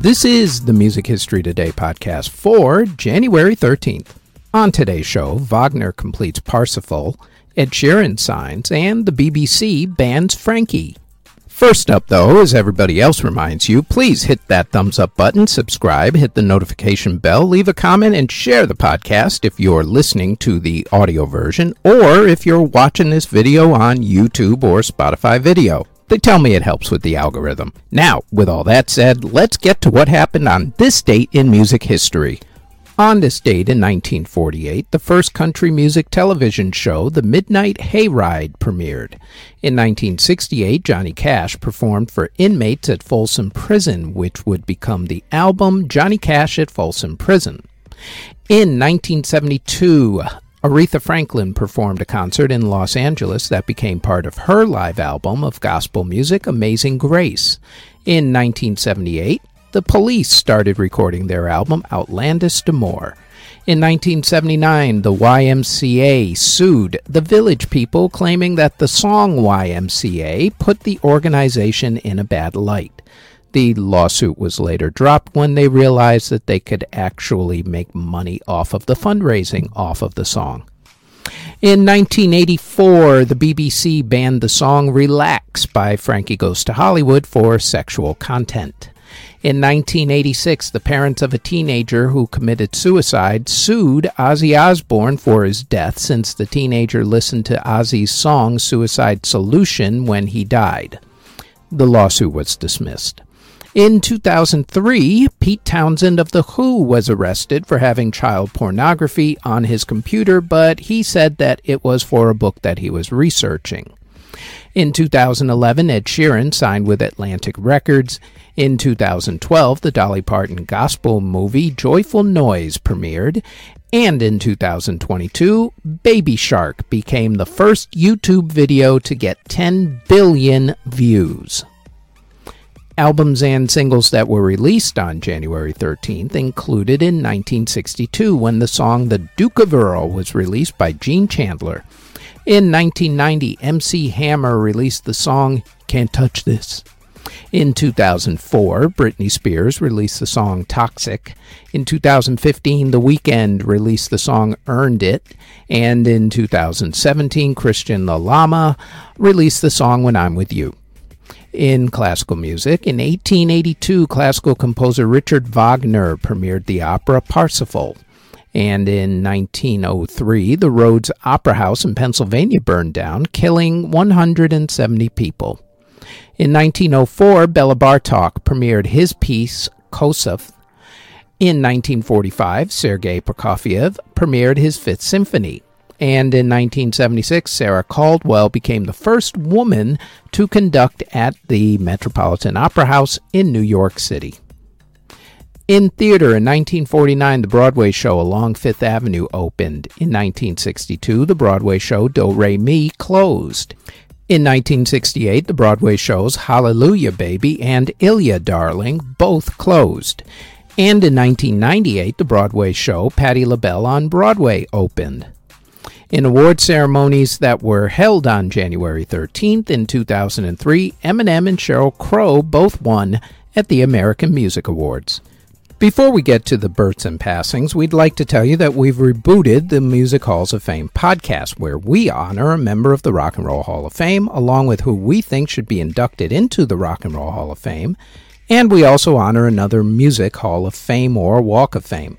This is the Music History Today podcast for January 13th. On today's show, Wagner completes Parsifal, Ed Sheeran signs, and the BBC bans Frankie. First up, though, as everybody else reminds you, please hit that thumbs up button, subscribe, hit the notification bell, leave a comment, and share the podcast if you're listening to the audio version or if you're watching this video on YouTube or Spotify video. They tell me it helps with the algorithm. Now, with all that said, let's get to what happened on this date in music history. On this date in 1948, the first country music television show, The Midnight Hayride, premiered. In 1968, Johnny Cash performed for inmates at Folsom Prison, which would become the album Johnny Cash at Folsom Prison. In 1972, Aretha Franklin performed a concert in Los Angeles that became part of her live album of gospel music, Amazing Grace. In 1978, the police started recording their album Outlandos D'Amour. In 1979, the YMCA sued the Village People, claiming that the song YMCA put the organization in a bad light. The lawsuit was later dropped when they realized that they could actually make money off of the fundraising off of the song. In 1984, the BBC banned the song Relax by Frankie Goes to Hollywood for sexual content. In 1986, the parents of a teenager who committed suicide sued Ozzy Osbourne for his death since the teenager listened to Ozzy's song Suicide Solution when he died. The lawsuit was dismissed. In 2003, Pete Townshend of The Who was arrested for having child pornography on his computer, but he said that it was for a book that he was researching. In 2011, Ed Sheeran signed with Atlantic Records. In 2012, the Dolly Parton gospel movie Joyful Noise premiered. And in 2022, Baby Shark became the first YouTube video to get 10 billion views. Albums and singles that were released on January 13th included in 1962 when the song The Duke of Earl was released by Gene Chandler. In 1990, MC Hammer released the song Can't Touch This. In 2004, Britney Spears released the song Toxic. In 2015, The Weeknd released the song Earned It. And in 2017, Christian Lalama released the song When I'm With You. In classical music, in 1882, classical composer Richard Wagner premiered the opera Parsifal. And in 1903, the Rhoads Opera House in Pennsylvania burned down, killing 170 people. In 1904, Bela Bartok premiered his piece, Kossuth. In 1945, Sergei Prokofiev premiered his Fifth Symphony. And in 1976, Sarah Caldwell became the first woman to conduct at the Metropolitan Opera House in New York City. In theater in 1949, the Broadway show Along Fifth Avenue opened. In 1962, the Broadway show Do Re Mi closed. In 1968, the Broadway shows Hallelujah Baby and Ilya Darling both closed. And in 1998, the Broadway show Patti LaBelle on Broadway opened. In award ceremonies that were held on January 13th in 2003, Eminem and Sheryl Crow both won at the American Music Awards. Before we get to the births and passings, we'd like to tell you that we've rebooted the Music Halls of Fame podcast, where we honor a member of the Rock and Roll Hall of Fame, along with who we think should be inducted into the Rock and Roll Hall of Fame, and we also honor another Music Hall of Fame or Walk of Fame.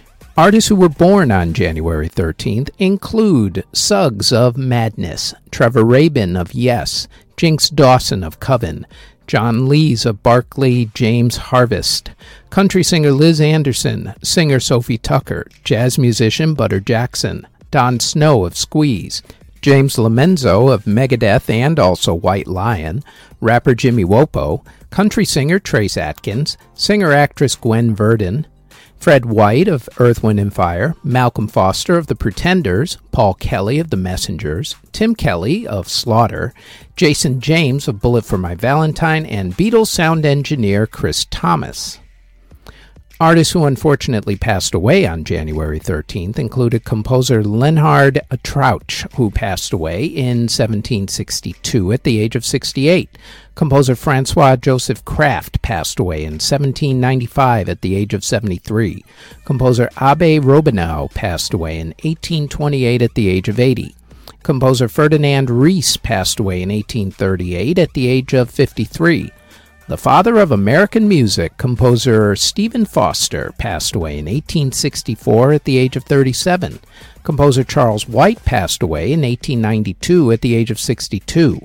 Artists who were born on January 13th include Suggs of Madness, Trevor Rabin of Yes, Jinx Dawson of Coven, John Lees of Barclay James Harvest, country singer Liz Anderson, singer Sophie Tucker, jazz musician Butter Jackson, Don Snow of Squeeze, James Lomenzo of Megadeth and also White Lion, rapper Jimmy Wopo, country singer Trace Atkins, singer actress Gwen Verdon, Fred White of Earth, Wind, and Fire, Malcolm Foster of The Pretenders, Paul Kelly of The Messengers, Tim Kelly of Slaughter, Jason James of Bullet for My Valentine, and Beatles sound engineer Chris Thomas. Artists who unfortunately passed away on January 13th included composer Leonhard Trauch, who passed away in 1762 at the age of 68. Composer Francois Joseph Krafft passed away in 1795 at the age of 73. Composer Abbe Robineau passed away in 1828 at the age of 80. Composer Ferdinand Ries passed away in 1838 at the age of 53. The father of American music, composer Stephen Foster, passed away in 1864 at the age of 37. Composer Charles White passed away in 1892 at the age of 62.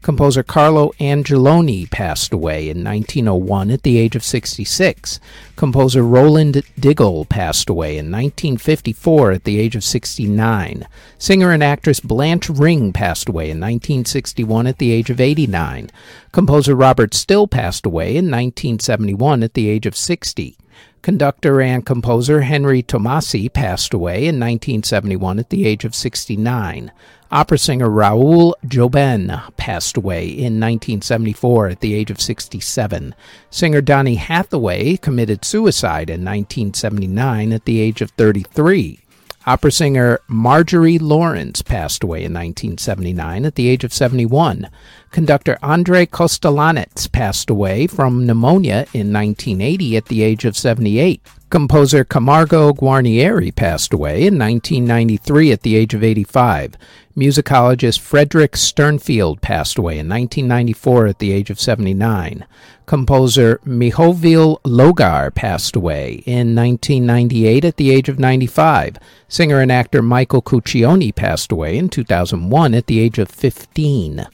Composer Carlo Angeloni passed away in 1901 at the age of 66. Composer Roland Diggle passed away in 1954 at the age of 69. Singer and actress Blanche Ring passed away in 1961 at the age of 89. Composer Robert Still passed away in 1971 at the age of 60. Conductor and composer Henry Tomasi passed away in 1971 at the age of 69. Opera singer Raoul Jobin passed away in 1974 at the age of 67. Singer Donny Hathaway committed suicide in 1979 at the age of 33. Opera singer Marjorie Lawrence passed away in 1979 at the age of 71. Conductor Andrei Kostelanetz passed away from pneumonia in 1980 at the age of 78. Composer Camargo Guarnieri passed away in 1993 at the age of 85. Musicologist Frederick Sternfeld passed away in 1994 at the age of 79. Composer Mihovil Logar passed away in 1998 at the age of 95. Singer and actor Michael Cuccione passed away in 2001 at the age of 15.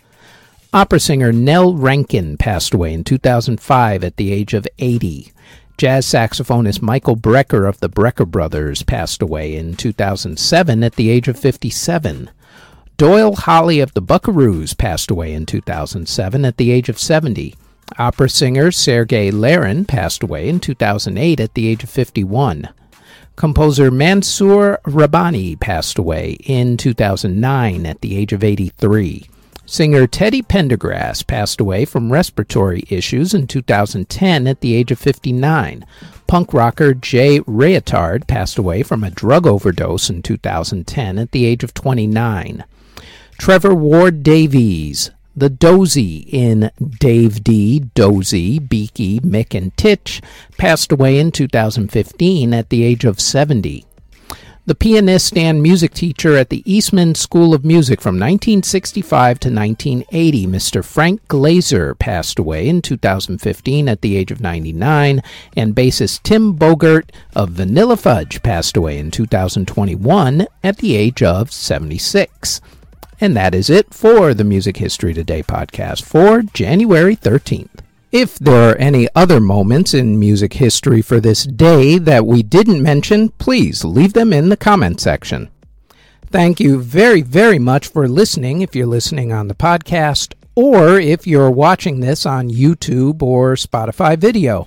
Opera singer Nell Rankin passed away in 2005 at the age of 80. Jazz saxophonist Michael Brecker of the Brecker Brothers passed away in 2007 at the age of 57. Doyle Holly of the Buckaroos passed away in 2007 at the age of 70. Opera singer Sergei Larin passed away in 2008 at the age of 51. Composer Mansour Rahbani passed away in 2009 at the age of 83. Singer Teddy Pendergrass passed away from respiratory issues in 2010 at the age of 59. Punk rocker Jay Reatard passed away from a drug overdose in 2010 at the age of 29. Trevor Ward Davies, the Dozy in Dave Dee, Dozy, Beaky, Mick, and Titch, passed away in 2015 at the age of 70 the pianist and music teacher at the Eastman School of Music from 1965 to 1980. Mr. Frank Glazer passed away in 2015 at the age of 99, and bassist Tim Bogert of Vanilla Fudge passed away in 2021 at the age of 76. And that is it for the Music History Today podcast for January 13th. If there are any other moments in music history for this day that we didn't mention, please leave them in the comment section. Thank you very, very much for listening if you're listening on the podcast or if you're watching this on YouTube or Spotify video.